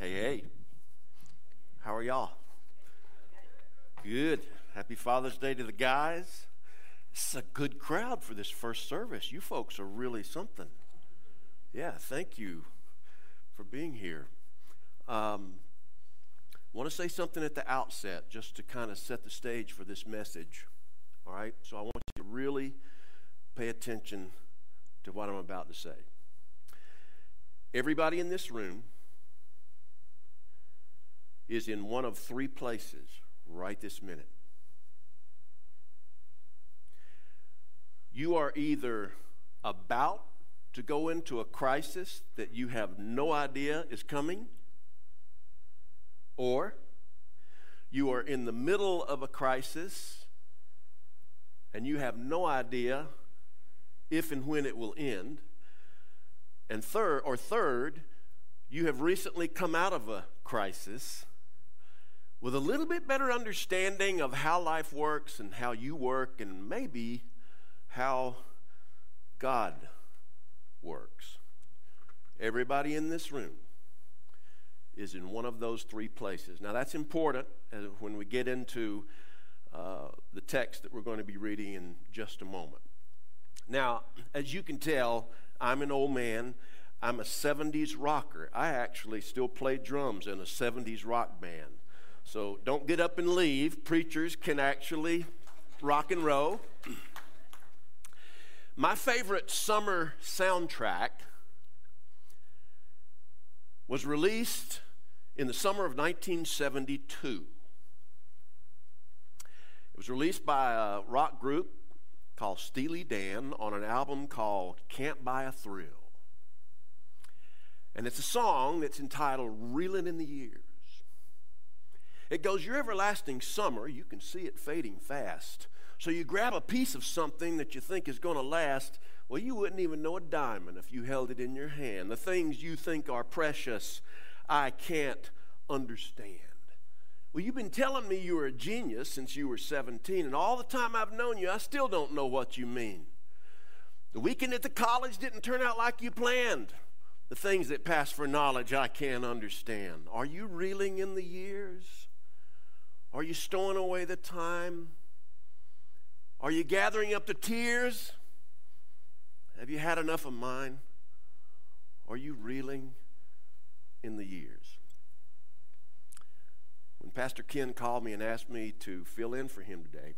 Hey, hey. How are y'all? Good. Happy Father's Day to the guys. Is a good crowd for this first service. You folks are really something. Yeah, thank you for being here. Um, want to say something at the outset just to kind of set the stage for this message. All right? So I want you to really pay attention to what I'm about to say. Everybody in this room is in one of three places right this minute. You are either about to go into a crisis that you have no idea is coming, or you are in the middle of a crisis and you have no idea if and when it will end. And third, or third, you have recently come out of a crisis with a little bit better understanding of how life works and how you work and maybe how God works. Everybody in this room is in one of those three places. Now, that's important when we get into uh, the text that we're going to be reading in just a moment. Now, as you can tell, I'm an old man. I'm a 70s rocker. I actually still play drums in a 70s rock band. So don't get up and leave. Preachers can actually rock and roll. My favorite summer soundtrack was released in the summer of 1972. It was released by a rock group called Steely Dan on an album called Can't Buy a Thrill. And it's a song that's entitled Reeling in the Years. It goes, Your everlasting summer, you can see it fading fast. So you grab a piece of something that you think is going to last. Well, you wouldn't even know a diamond if you held it in your hand. The things you think are precious, I can't understand. Well, you've been telling me you were a genius since you were 17, and all the time I've known you, I still don't know what you mean. The weekend at the college didn't turn out like you planned. The things that pass for knowledge I can't understand. Are you reeling in the years? Are you stowing away the time? Are you gathering up the tears? Have you had enough of mine? Are you reeling in the years? When Pastor Ken called me and asked me to fill in for him today,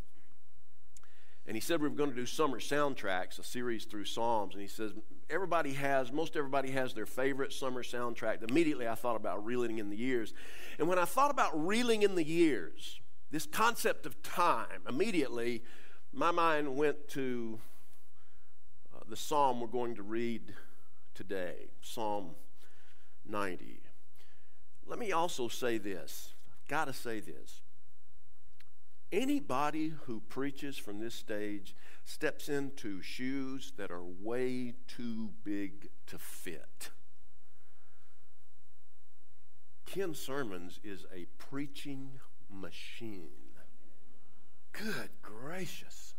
and he said we were going to do summer soundtracks, a series through Psalms. And he says, everybody has, most everybody has their favorite summer soundtrack. Immediately I thought about reeling in the years. And when I thought about reeling in the years, this concept of time, immediately my mind went to uh, the psalm we're going to read today, Psalm 90. Let me also say this. I've got to say this. Anybody who preaches from this stage steps into shoes that are way too big to fit. Ken Sermons is a preaching machine. Good gracious.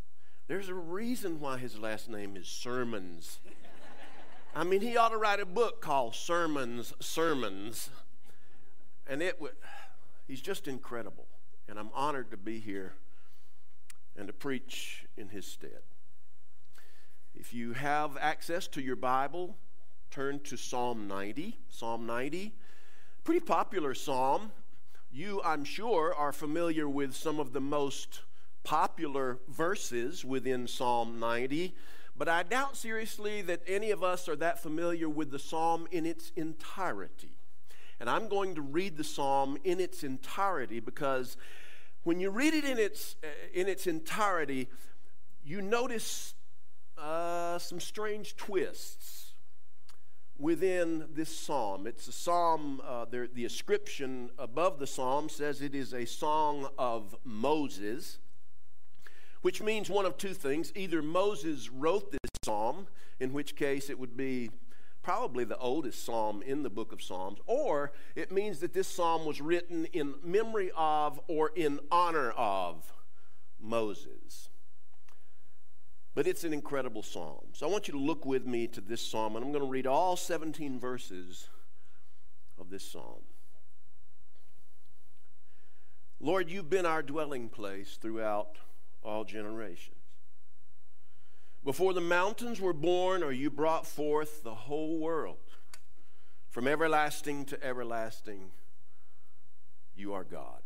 There's a reason why his last name is Sermons. I mean, he ought to write a book called Sermons, Sermons. And it would, he's just incredible and I'm honored to be here and to preach in his stead. If you have access to your Bible, turn to Psalm 90. Psalm 90, pretty popular psalm. You, I'm sure, are familiar with some of the most popular verses within Psalm 90, but I doubt seriously that any of us are that familiar with the psalm in its entirety. And I'm going to read the psalm in its entirety because when you read it in its, uh, in its entirety, you notice uh, some strange twists within this psalm. It's a psalm, uh, the, the inscription above the psalm says it is a song of Moses, which means one of two things. Either Moses wrote this psalm, in which case it would be probably the oldest psalm in the book of Psalms, or it means that this psalm was written in memory of or in honor of Moses. But it's an incredible psalm. So I want you to look with me to this psalm, and I'm going to read all 17 verses of this psalm. Lord, you've been our dwelling place throughout all generations. Before the mountains were born, or you brought forth the whole world, from everlasting to everlasting, you are God.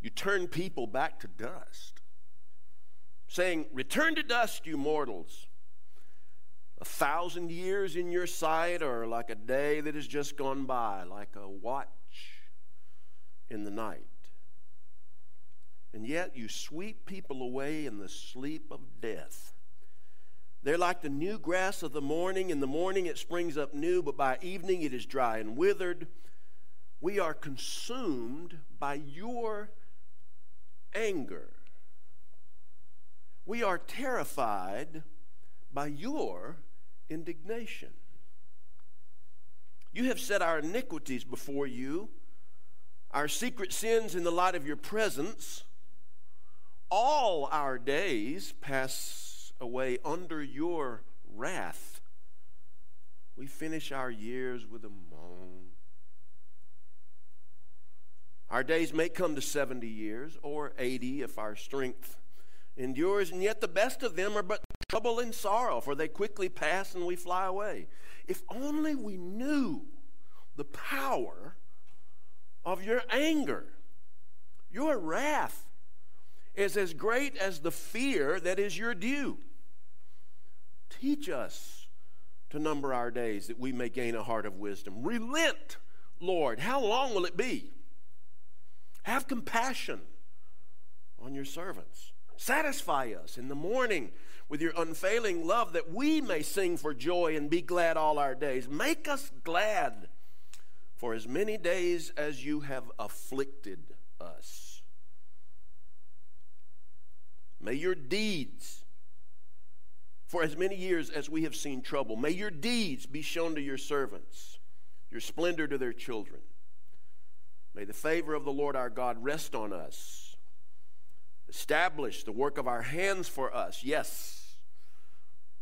You turn people back to dust, saying, Return to dust, you mortals. A thousand years in your sight are like a day that has just gone by, like a watch in the night. And yet you sweep people away in the sleep of death. They're like the new grass of the morning. In the morning it springs up new, but by evening it is dry and withered. We are consumed by your anger. We are terrified by your indignation. You have set our iniquities before you, our secret sins in the light of your presence. All our days pass away under your wrath. We finish our years with a moan. Our days may come to 70 years or 80 if our strength endures, and yet the best of them are but trouble and sorrow, for they quickly pass and we fly away. If only we knew the power of your anger, your wrath is as great as the fear that is your due. Teach us to number our days that we may gain a heart of wisdom. Relent, Lord. How long will it be? Have compassion on your servants. Satisfy us in the morning with your unfailing love that we may sing for joy and be glad all our days. Make us glad for as many days as you have afflicted us. May your deeds, for as many years as we have seen trouble, may your deeds be shown to your servants, your splendor to their children. May the favor of the Lord our God rest on us. Establish the work of our hands for us. Yes,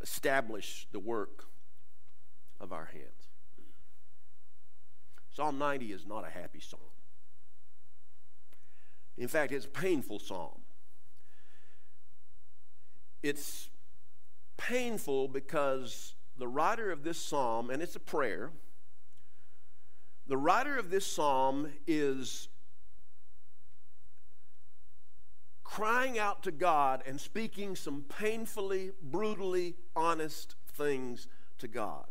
establish the work of our hands. Psalm 90 is not a happy psalm. In fact, it's a painful psalm. It's painful because the writer of this psalm, and it's a prayer, the writer of this psalm is crying out to God and speaking some painfully, brutally honest things to God.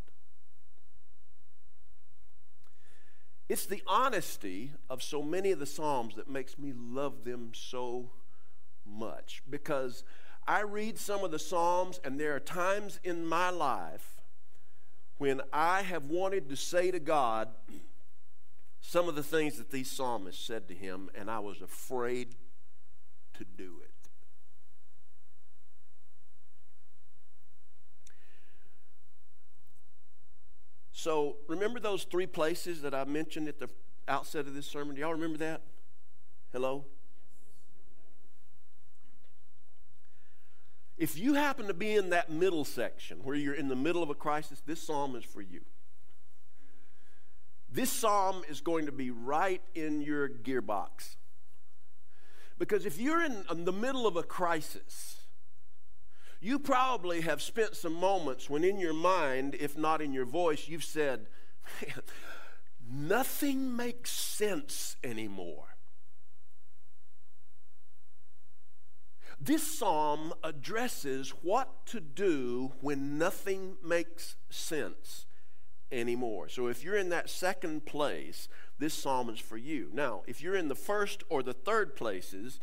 It's the honesty of so many of the Psalms that makes me love them so much because I read some of the Psalms, and there are times in my life when I have wanted to say to God, some of the things that these psalmists said to him, and I was afraid to do it. So, remember those three places that I mentioned at the outset of this sermon? Do y'all remember that? Hello? If you happen to be in that middle section where you're in the middle of a crisis, this psalm is for you. This psalm is going to be right in your gearbox. Because if you're in, the middle of a crisis, you probably have spent some moments when in your mind, if not in your voice, you've said, nothing makes sense anymore. This psalm addresses what to do when nothing makes sense anymore. So if you're in that second place, this psalm is for you. Now, if you're in the first or the third places,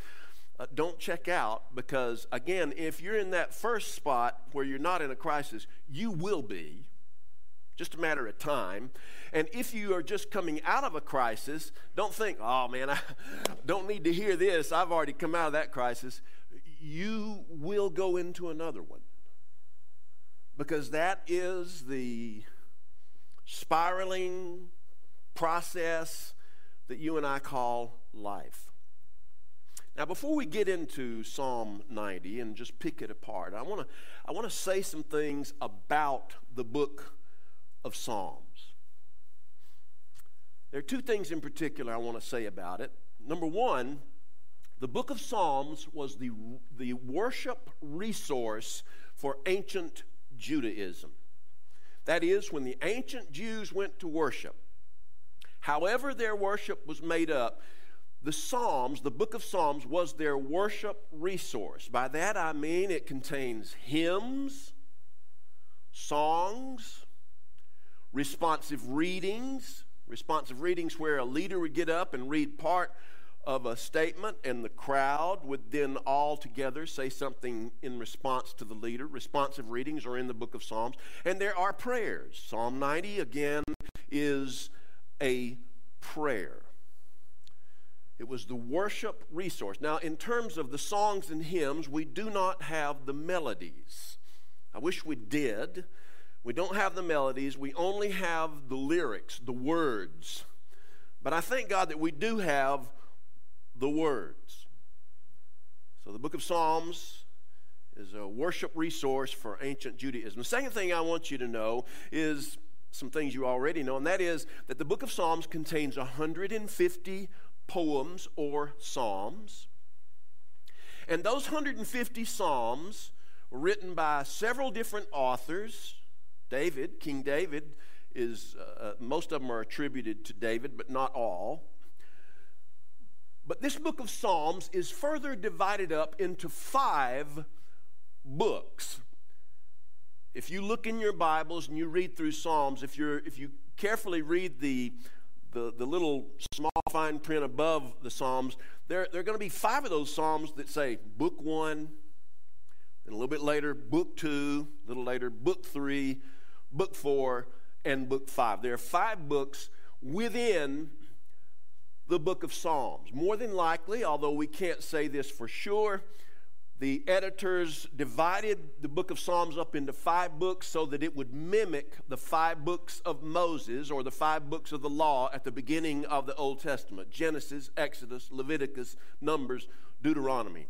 uh, don't check out because, again, if you're in that first spot where you're not in a crisis, you will be. Just a matter of time. And if you are just coming out of a crisis, don't think, oh man, I don't need to hear this. I've already come out of that crisis. You will go into another one because that is the spiraling process that you and I call life. Now, before we get into Psalm 90 and just pick it apart, I want to I want to say some things about the book of Psalms. There are two things in particular I want to say about it. Number one, the book of Psalms was the, the worship resource for ancient Judaism. That is, when the ancient Jews went to worship, however their worship was made up, the Psalms, the book of Psalms, was their worship resource. By that I mean it contains hymns, songs, responsive readings, responsive readings where a leader would get up and read part of a statement, and the crowd would then all together say something in response to the leader. Responsive readings are in the book of Psalms. And there are prayers. Psalm 90, again, is a prayer. It was the worship resource. Now, in terms of the songs and hymns, we do not have the melodies. I wish we did. We don't have the melodies, we only have the lyrics, the words. But I thank God that we do have the words. So the book of Psalms is a worship resource for ancient Judaism. The second thing I want you to know is some things you already know, and that is that the book of Psalms contains 150 poems or psalms. And those 150 psalms were written by several different authors. David, King David, is uh, uh most of them are attributed to David, but not all. But this book of Psalms is further divided up into five books. If you look in your Bibles and you read through Psalms, if, you're, if you carefully read the, the, the little small fine print above the Psalms, there, there are going to be five of those Psalms that say Book 1, and a little bit later, Book 2, a little later, Book 3, Book 4, and Book 5. There are five books within the book of Psalms. More than likely, although we can't say this for sure, the editors divided the book of Psalms up into five books so that it would mimic the five books of Moses or the five books of the law at the beginning of the Old Testament Genesis, Exodus, Leviticus, Numbers, Deuteronomy.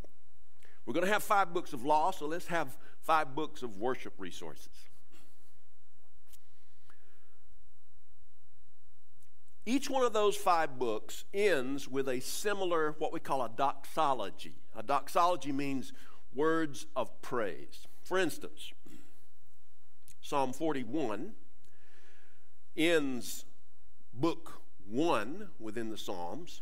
We're going to have five books of law, so let's have five books of worship resources. Each one of those five books ends with a similar, what we call a doxology. A doxology means words of praise. For instance, Psalm 41 ends book 1 within the Psalms.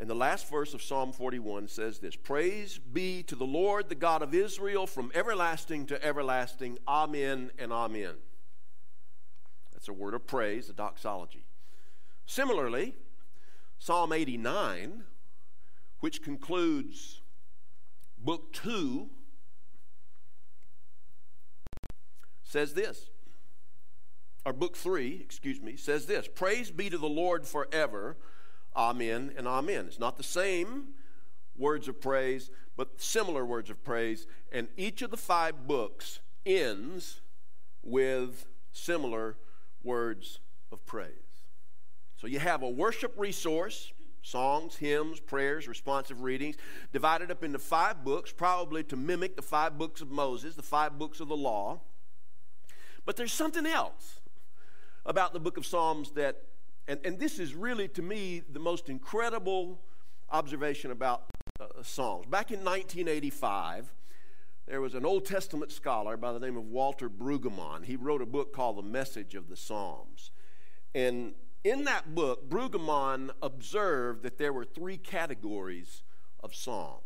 And the last verse of Psalm 41 says this Praise be to the Lord, the God of Israel, from everlasting to everlasting. Amen and amen. That's a word of praise, a doxology. Similarly, Psalm 89, which concludes book 2, says this. Or book 3, excuse me, says this Praise be to the Lord forever. Amen and amen. It's not the same words of praise, but similar words of praise. And each of the five books ends with similar words of praise. So you have a worship resource songs, hymns, prayers, responsive readings, divided up into five books, probably to mimic the five books of Moses, the five books of the law. But there's something else about the book of Psalms that, and, and this is really to me the most incredible observation about uh, Psalms. Back in 1985, there was an Old Testament scholar by the name of Walter Brueggemann. He wrote a book called The Message of the Psalms. And in that book, Brueggemann observed that there were three categories of psalms.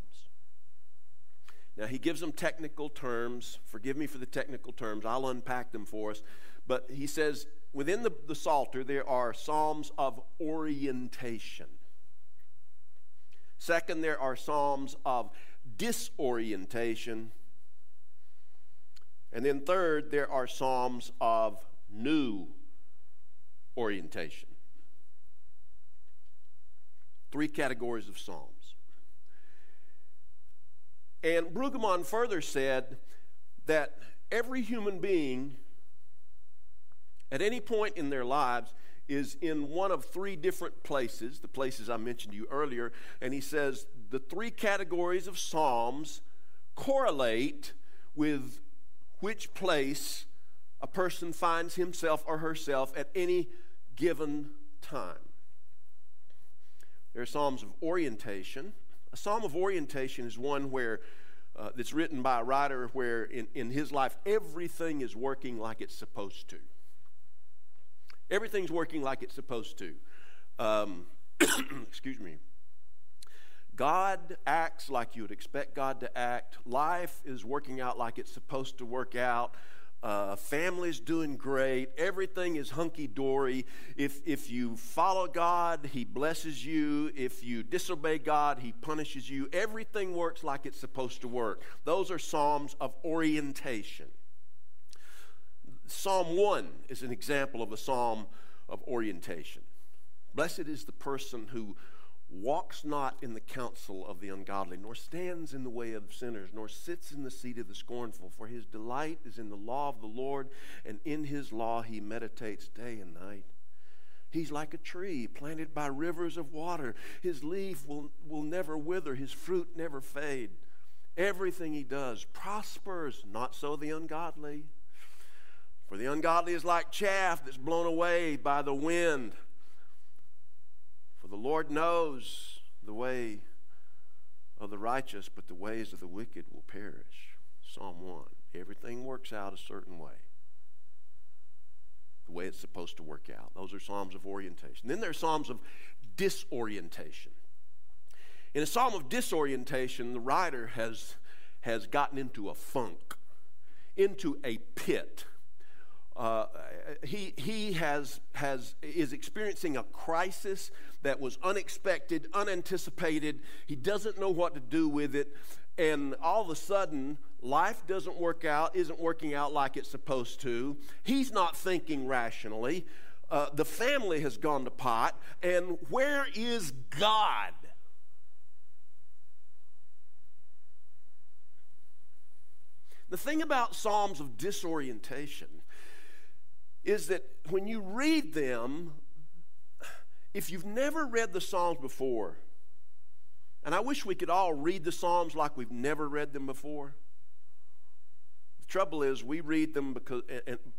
Now, he gives them technical terms. Forgive me for the technical terms, I'll unpack them for us. But he says within the, the Psalter, there are psalms of orientation. Second, there are psalms of disorientation. And then, third, there are psalms of new orientation. Three categories of Psalms. And Brueggemann further said that every human being at any point in their lives is in one of three different places, the places I mentioned to you earlier. And he says the three categories of Psalms correlate with which place a person finds himself or herself at any given time. There are psalms of orientation. A psalm of orientation is one where uh, that's written by a writer where in, in his life everything is working like it's supposed to. Everything's working like it's supposed to. Um, excuse me. God acts like you would expect God to act. Life is working out like it's supposed to work out. Uh, family's doing great. Everything is hunky dory. If, if you follow God, He blesses you. If you disobey God, He punishes you. Everything works like it's supposed to work. Those are Psalms of orientation. Psalm 1 is an example of a psalm of orientation. Blessed is the person who walks not in the counsel of the ungodly, nor stands in the way of sinners, nor sits in the seat of the scornful. For his delight is in the law of the Lord, and in his law he meditates day and night. He's like a tree planted by rivers of water. His leaf will, will never wither, his fruit never fade. Everything he does prospers, not so the ungodly. For the ungodly is like chaff that's blown away by the wind. The Lord knows the way of the righteous, but the ways of the wicked will perish. Psalm 1. Everything works out a certain way. The way it's supposed to work out. Those are Psalms of orientation. Then there are Psalms of disorientation. In a Psalm of disorientation, the writer has, has gotten into a funk, into a pit uh, he, he has, has, is experiencing a crisis that was unexpected, unanticipated. He doesn't know what to do with it. And all of a sudden, life doesn't work out, isn't working out like it's supposed to. He's not thinking rationally. Uh, the family has gone to pot. And where is God? The thing about Psalms of disorientation is that when you read them, if you've never read the Psalms before, and I wish we could all read the Psalms like we've never read them before. The trouble is, we read them because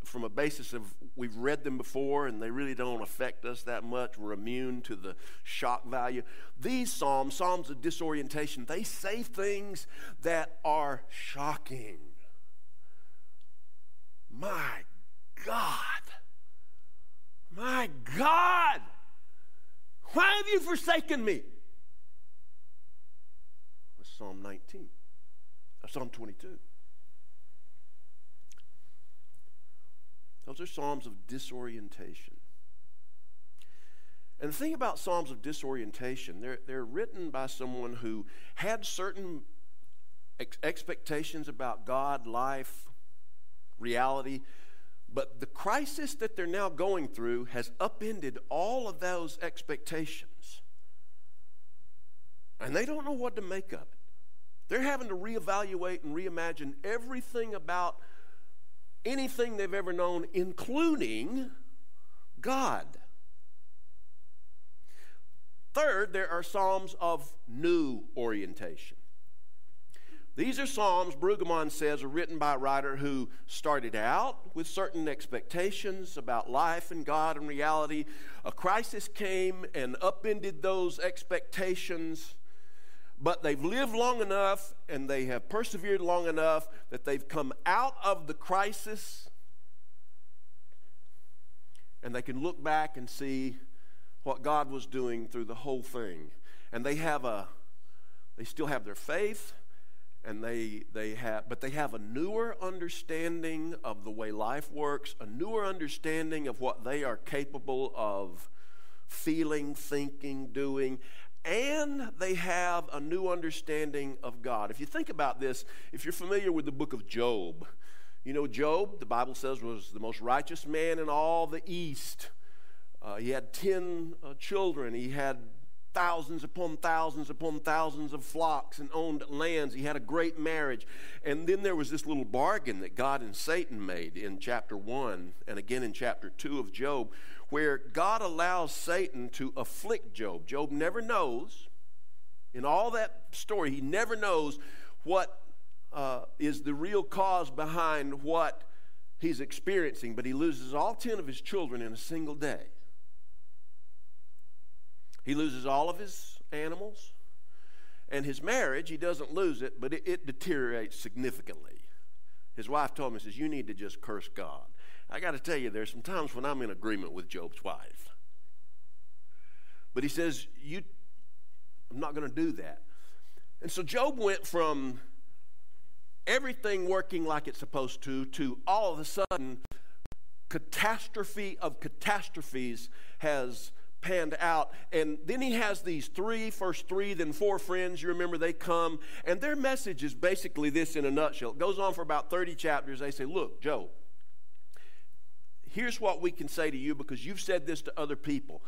from a basis of we've read them before and they really don't affect us that much. We're immune to the shock value. These Psalms, Psalms of disorientation, they say things that are shocking. My God. My God. Why have you forsaken me? That's Psalm 19. Uh, Psalm 22. Those are Psalms of disorientation. And the thing about Psalms of disorientation, they're, they're written by someone who had certain ex- expectations about God, life, reality, but the crisis that they're now going through has upended all of those expectations. And they don't know what to make of it. They're having to reevaluate and reimagine everything about anything they've ever known, including God. Third, there are Psalms of new orientation. These are Psalms, Brueggemann says, are written by a writer who started out with certain expectations about life and God and reality. A crisis came and upended those expectations, but they've lived long enough and they have persevered long enough that they've come out of the crisis and they can look back and see what God was doing through the whole thing. And they have a, they still have their faith and they, they have but they have a newer understanding of the way life works a newer understanding of what they are capable of feeling thinking doing and they have a new understanding of god. If you think about this if you're familiar with the book of job you know job the bible says was the most righteous man in all the east. Uh, he had 10 uh, children. He had thousands upon thousands upon thousands of flocks and owned lands. He had a great marriage. And then there was this little bargain that God and Satan made in chapter 1 and again in chapter 2 of Job, where God allows Satan to afflict Job. Job never knows, in all that story, he never knows what uh, is the real cause behind what he's experiencing, but he loses all 10 of his children in a single day. He loses all of his animals. And his marriage, he doesn't lose it, but it, it deteriorates significantly. His wife told me, says, You need to just curse God. I got to tell you, there's some times when I'm in agreement with Job's wife. But he says, You I'm not going to do that. And so Job went from everything working like it's supposed to to all of a sudden catastrophe of catastrophes has panned out. And then he has these three, first three, then four friends. You remember they come, and their message is basically this in a nutshell. It goes on for about 30 chapters. They say, Look, Joe, here's what we can say to you because you've said this to other people.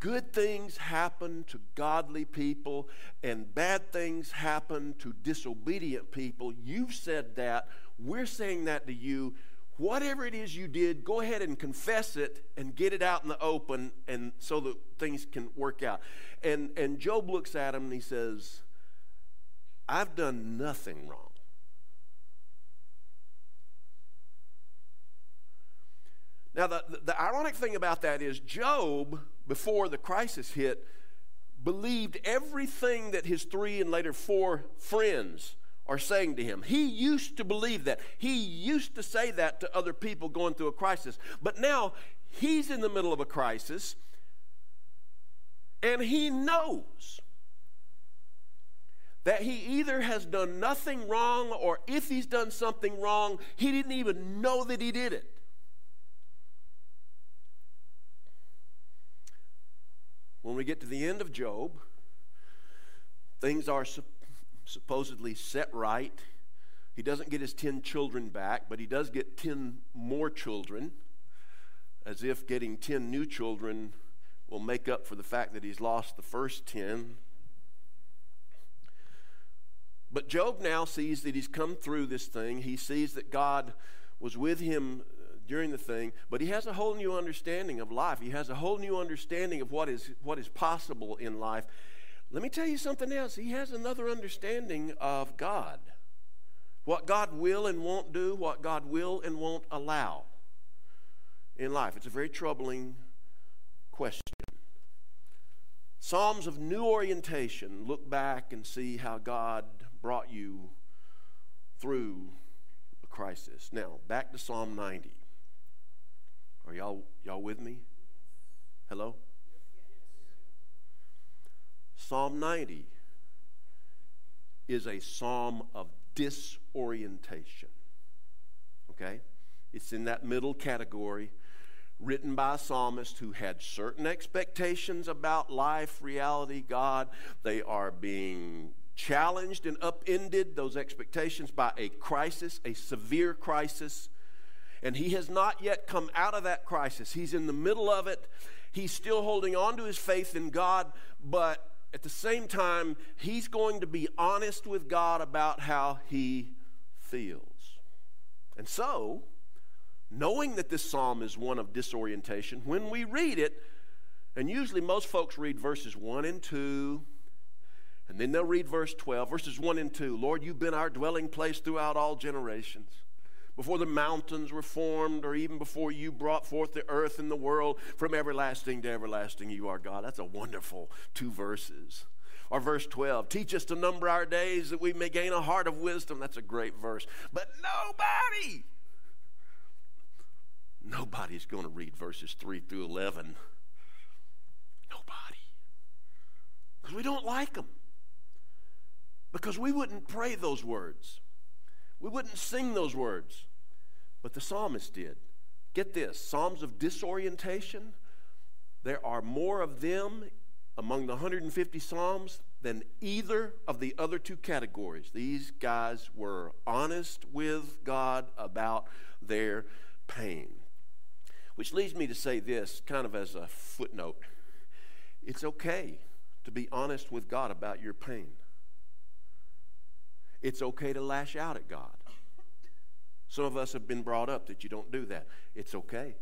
Good things happen to godly people, and bad things happen to disobedient people. You've said that. We're saying that to you whatever it is you did, go ahead and confess it and get it out in the open and so that things can work out. And and Job looks at him and he says, I've done nothing wrong. Now, the, the, ironic thing about that is, Job, before the crisis hit, believed everything that his three and later four friends are saying to him. He used to believe that. He used to say that to other people going through a crisis. But now he's in the middle of a crisis and he knows that he either has done nothing wrong or if he's done something wrong, he didn't even know that he did it. When we get to the end of Job, things are supposedly set right. He doesn't get his 10 children back, but he does get 10 more children, as if getting 10 new children will make up for the fact that he's lost the first 10. But Job now sees that he's come through this thing. He sees that God was with him uh, during the thing, but he has a whole new understanding of life. He has a whole new understanding of what is, what is possible in life. Let me tell you something else. He has another understanding of God. What God will and won't do, what God will and won't allow in life. It's a very troubling question. Psalms of new orientation look back and see how God brought you through a crisis. Now, back to Psalm 90. Are y'all y'all with me? Hello? Psalm 90 is a psalm of disorientation. Okay? It's in that middle category, written by a psalmist who had certain expectations about life, reality, God. They are being challenged and upended, those expectations, by a crisis, a severe crisis. And he has not yet come out of that crisis. He's in the middle of it. He's still holding on to his faith in God, but at the same time, he's going to be honest with God about how he feels. And so, knowing that this psalm is one of disorientation, when we read it, and usually most folks read verses 1 and 2, and then they'll read verse 12, verses 1 and 2. Lord, you've been our dwelling place throughout all generations before the mountains were formed, or even before you brought forth the earth and the world, from everlasting to everlasting, you are God. That's a wonderful two verses. Or verse 12, teach us to number our days that we may gain a heart of wisdom. That's a great verse. But nobody, nobody's going to read verses 3 through 11. Nobody. Because we don't like them. Because we wouldn't pray those words. We wouldn't sing those words. But the psalmist did. Get this Psalms of disorientation, there are more of them among the 150 Psalms than either of the other two categories. These guys were honest with God about their pain. Which leads me to say this, kind of as a footnote it's okay to be honest with God about your pain. It's okay to lash out at God. Some of us have been brought up that you don't do that. It's okay.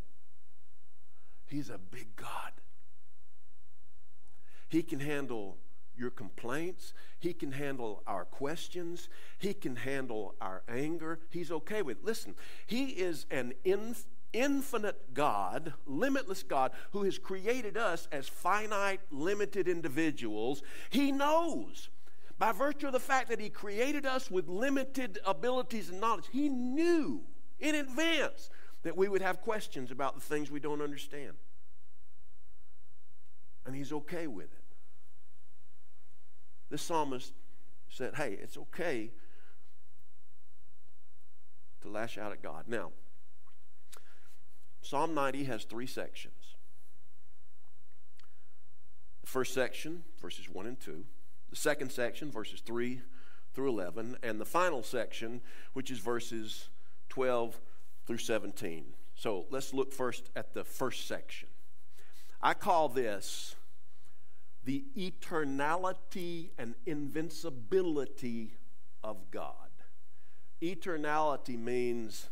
He's a big God. He can handle your complaints. He can handle our questions. He can handle our anger. He's okay with it. Listen, He is an infinite God, limitless God, who has created us as finite, limited individuals, He knows. By virtue of the fact that He created us with limited abilities and knowledge, He knew in advance that we would have questions about the things we don't understand. And He's okay with it. The psalmist said, Hey, it's okay to lash out at God. Now, Psalm 90 has three sections. The first section, verses 1 and 2. The second section, verses 3 through 11. And the final section, which is verses 12 through 17. So let's look first at the first section. I call this the eternality and invincibility of God. Eternality means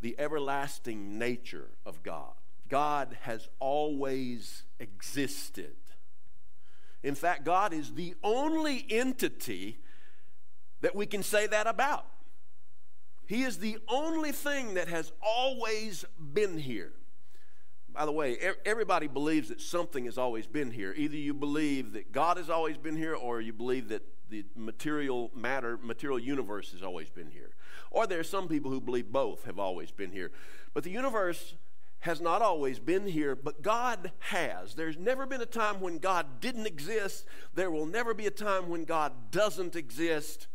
the everlasting nature of God. God has always existed. In fact, God is the only entity that we can say that about. He is the only thing that has always been here. By the way, everybody believes that something has always been here. Either you believe that God has always been here, or you believe that the material matter, material universe has always been here. Or there are some people who believe both have always been here. But the universe has not always been here, but God has. There's never been a time when God didn't exist. There will never be a time when God doesn't exist.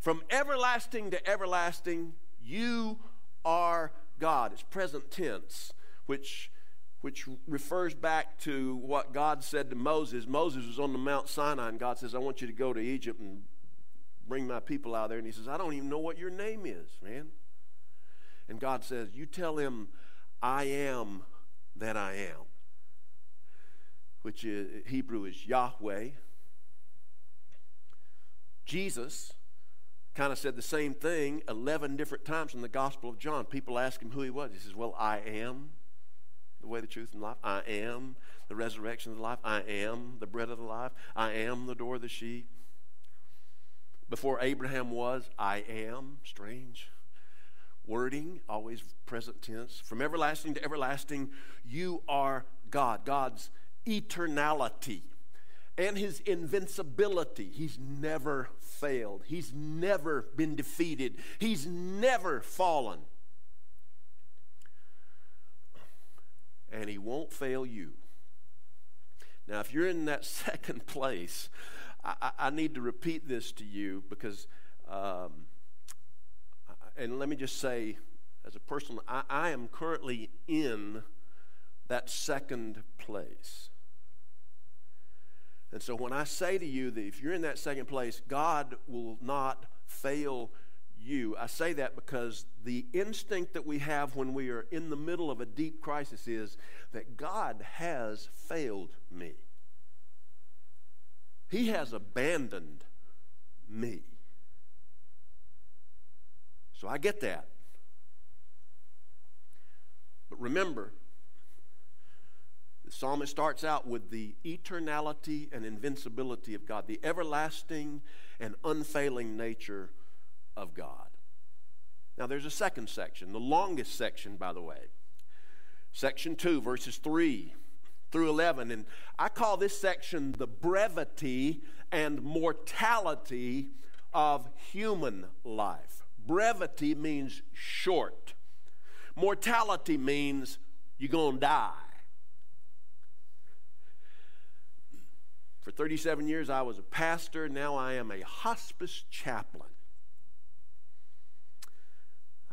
From everlasting to everlasting, you are God. It's present tense, which which refers back to what God said to Moses. Moses was on the Mount Sinai, and God says, I want you to go to Egypt and bring my people out there. And he says, I don't even know what your name is, man. And God says, You tell him, I am that I am, which is, Hebrew is Yahweh. Jesus kind of said the same thing 11 different times in the Gospel of John. People ask him who he was. He says, Well, I am the way, the truth, and life. I am the resurrection of the life. I am the bread of the life. I am the door of the sheep. Before Abraham was, I am. Strange. Wording, always present tense. From everlasting to everlasting, you are God. God's eternality and his invincibility. He's never failed, he's never been defeated, he's never fallen. And he won't fail you. Now, if you're in that second place, I, I need to repeat this to you because, um, and let me just say, as a person, I, I am currently in that second place. And so when I say to you that if you're in that second place, God will not fail you, I say that because the instinct that we have when we are in the middle of a deep crisis is that God has failed me. He has abandoned me. So I get that. But remember, the psalmist starts out with the eternality and invincibility of God, the everlasting and unfailing nature of God. Now, there's a second section, the longest section, by the way. Section 2, verses 3 through 11. And I call this section the brevity and mortality of human life. Brevity means short, mortality means you're going to die. For 37 years, I was a pastor. Now I am a hospice chaplain.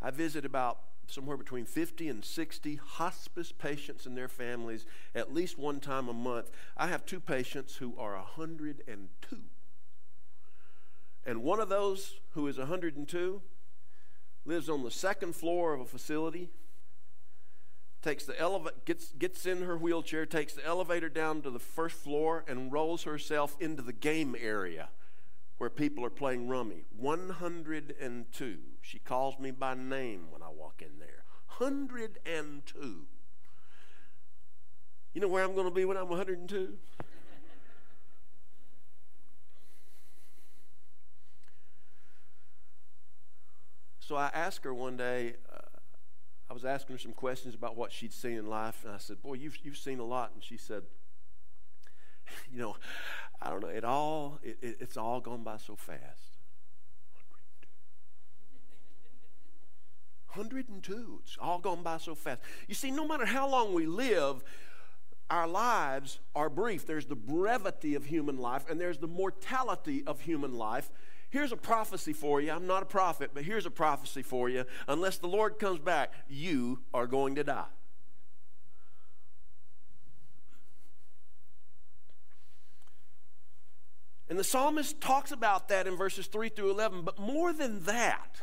I visit about somewhere between 50 and 60 hospice patients and their families at least one time a month. I have two patients who are 102. And one of those who is 102 lives on the second floor of a facility takes the elevator gets gets in her wheelchair takes the elevator down to the first floor and rolls herself into the game area where people are playing rummy 102 she calls me by name when I walk in there. 102. You know where I'm going to be when I'm 102? So I asked her one day, uh, I was asking her some questions about what she'd seen in life, and I said, Boy, you've, you've seen a lot. And she said, You know, I don't know, it all, it, it, it's all gone by so fast. 102. It's all gone by so fast. You see, no matter how long we live, our lives are brief. There's the brevity of human life, and there's the mortality of human life. Here's a prophecy for you. I'm not a prophet, but here's a prophecy for you. Unless the Lord comes back, you are going to die. And the psalmist talks about that in verses 3 through 11, but more than that,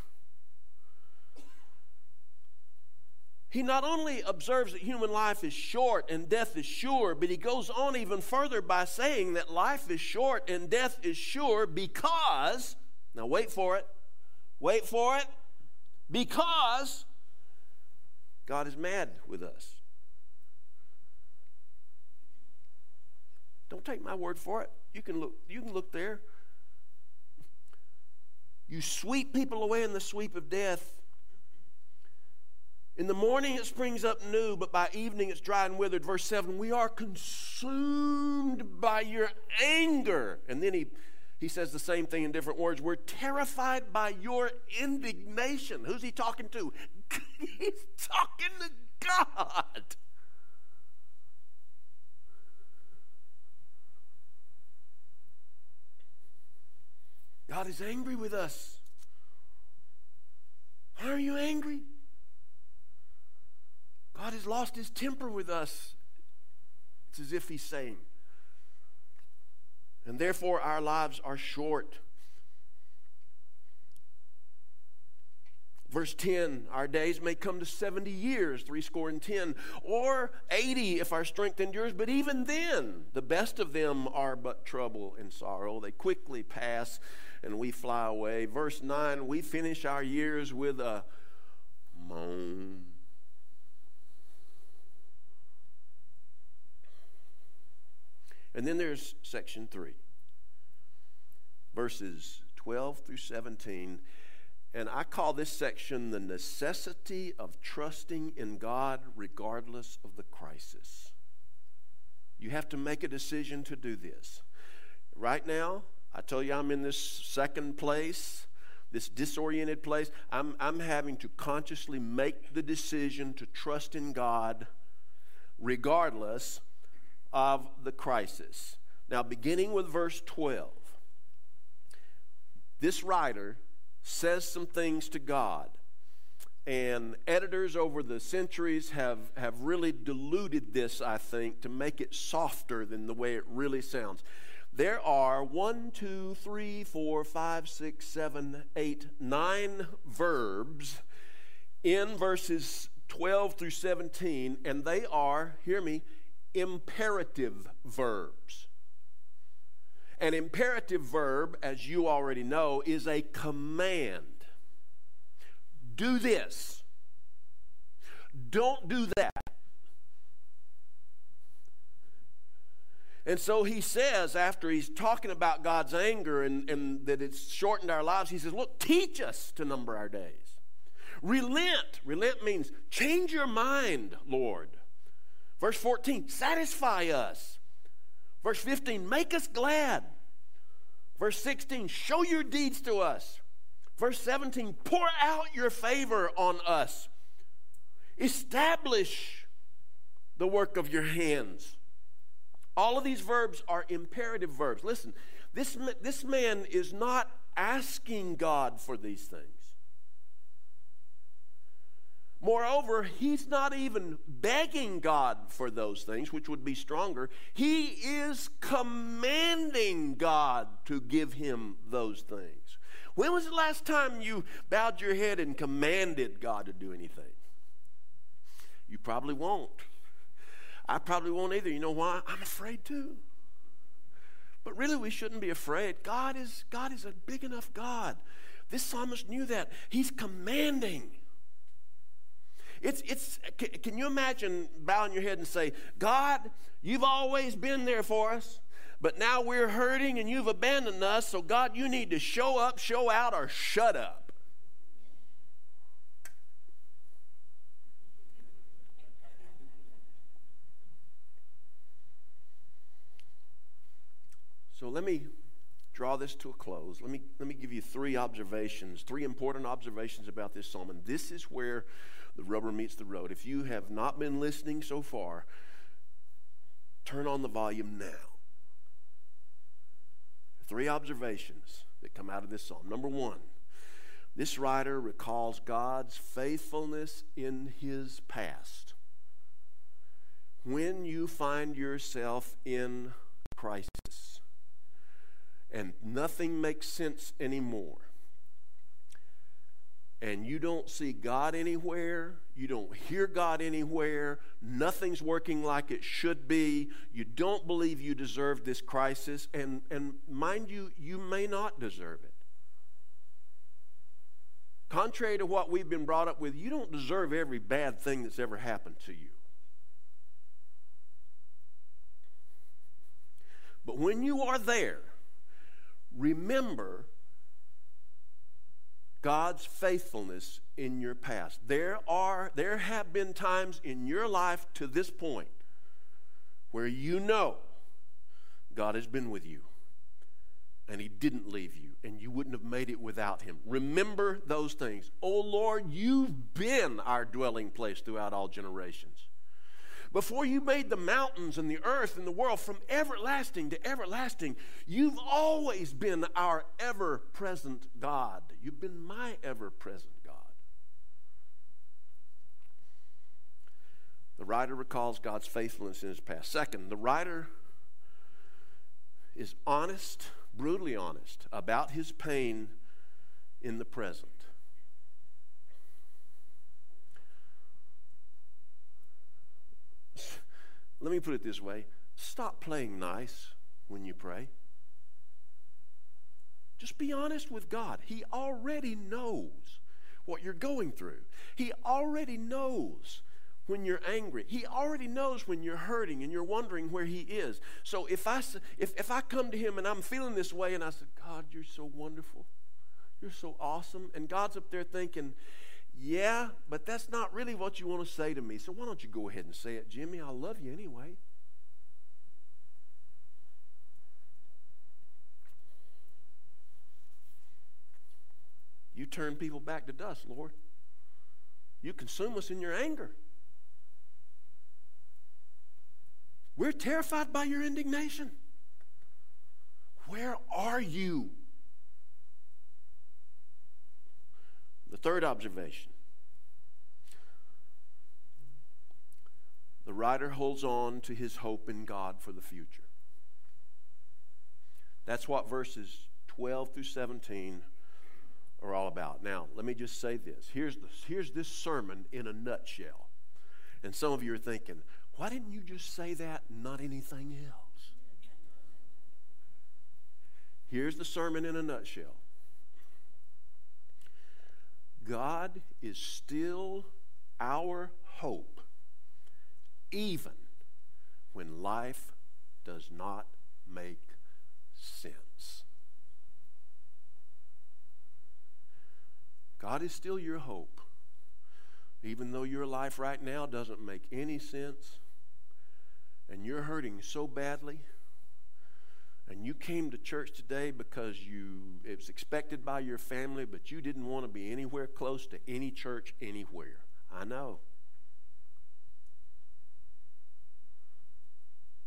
he not only observes that human life is short and death is sure, but he goes on even further by saying that life is short and death is sure because, now wait for it, wait for it, because God is mad with us. Don't take my word for it. You can look, you can look there. You sweep people away in the sweep of death in the morning it springs up new, but by evening it's dry and withered. Verse 7 We are consumed by your anger. And then he, he says the same thing in different words. We're terrified by your indignation. Who's he talking to? He's talking to God. God is angry with us. Why are you angry? God has lost his temper with us. It's as if he's saying. And therefore, our lives are short. Verse 10 Our days may come to 70 years, three score and ten, or 80 if our strength endures, but even then, the best of them are but trouble and sorrow. They quickly pass and we fly away. Verse 9 We finish our years with a moan. And then there's section 3, verses 12 through 17. And I call this section the necessity of trusting in God regardless of the crisis. You have to make a decision to do this. Right now, I tell you, I'm in this second place, this disoriented place. I'm, I'm having to consciously make the decision to trust in God regardless of the crisis. Now, beginning with verse 12, this writer says some things to God. And editors over the centuries have, have really diluted this, I think, to make it softer than the way it really sounds. There are one, two, three, four, five, six, seven, eight, nine verbs in verses 12 through 17, and they are, hear me, imperative verbs. An imperative verb, as you already know, is a command. Do this. Don't do that. And so he says, after he's talking about God's anger and, and that it's shortened our lives, he says, Look, teach us to number our days. Relent. Relent means change your mind, Lord. Verse 14, satisfy us. Verse 15, make us glad. Verse 16, show your deeds to us. Verse 17, pour out your favor on us. Establish the work of your hands. All of these verbs are imperative verbs. Listen, this, this man is not asking God for these things. Moreover, he's not even begging God for those things, which would be stronger. He is commanding God to give him those things. When was the last time you bowed your head and commanded God to do anything? You probably won't. I probably won't either. You know why? I'm afraid too. But really, we shouldn't be afraid. God is, God is a big enough God. This psalmist knew that. He's commanding. It's, it's, can you imagine bowing your head and say, God, you've always been there for us, but now we're hurting and you've abandoned us, so God, you need to show up, show out, or shut up. So let me draw this to a close. Let me, let me give you three observations, three important observations about this psalm. And this is where the rubber meets the road. If you have not been listening so far, turn on the volume now. Three observations that come out of this psalm. Number one, this writer recalls God's faithfulness in his past. When you find yourself in crisis and nothing makes sense anymore, and you don't see God anywhere, you don't hear God anywhere, nothing's working like it should be, you don't believe you deserve this crisis, and, and mind you, you may not deserve it. Contrary to what we've been brought up with, you don't deserve every bad thing that's ever happened to you. But when you are there, remember God's faithfulness in your past. There are there have been times in your life to this point where you know God has been with you and he didn't leave you and you wouldn't have made it without him. Remember those things. Oh Lord, you've been our dwelling place throughout all generations. Before you made the mountains and the earth and the world from everlasting to everlasting, you've always been our ever present God. You've been my ever present God. The writer recalls God's faithfulness in his past. Second, the writer is honest, brutally honest, about his pain in the present. Let me put it this way stop playing nice when you pray. Just be honest with God. He already knows what you're going through, He already knows when you're angry. He already knows when you're hurting and you're wondering where He is. So if I, if, if I come to Him and I'm feeling this way and I say, God, you're so wonderful, you're so awesome, and God's up there thinking, yeah, but that's not really what you want to say to me. So why don't you go ahead and say it, Jimmy? I love you anyway. You turn people back to dust, Lord. You consume us in your anger. We're terrified by your indignation. Where are you? The third observation the writer holds on to his hope in God for the future. That's what verses 12 through 17 are all about. Now, let me just say this. Here's, the, here's this sermon in a nutshell. And some of you are thinking, why didn't you just say that not anything else? Here's the sermon in a nutshell God is still our hope, even when life does not make sense. God is still your hope, even though your life right now doesn't make any sense and you're hurting so badly and you came to church today because you it was expected by your family but you didn't want to be anywhere close to any church anywhere. I know.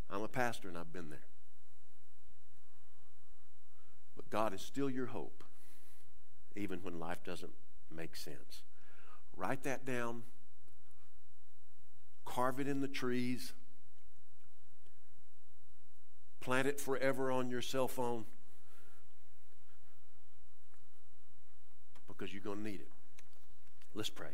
I'm a pastor and i've been there. But god is still your hope even when life doesn't make sense. Write that down. Carve it in the trees Plant it forever on your cell phone because you're going to need it. Let's pray.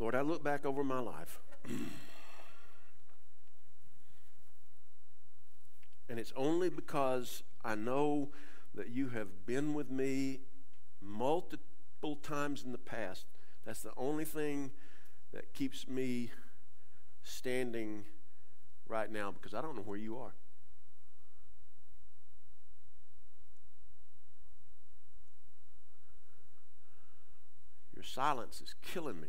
Lord, I look back over my life. and it's only because I know that you have been with me multiple times in the past that's the only thing that keeps me standing right now because I don't know where you are. Your silence is killing me.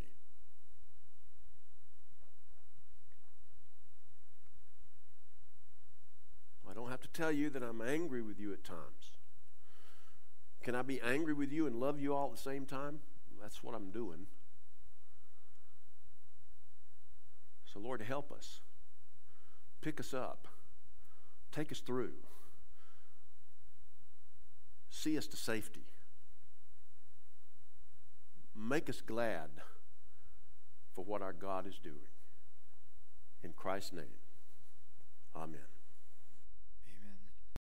I don't have to tell you that I'm angry with you at times. Can I be angry with you and love you all at the same time? That's what I'm doing. So, Lord, help us. Pick us up. Take us through. See us to safety. Make us glad for what our God is doing. In Christ's name, amen.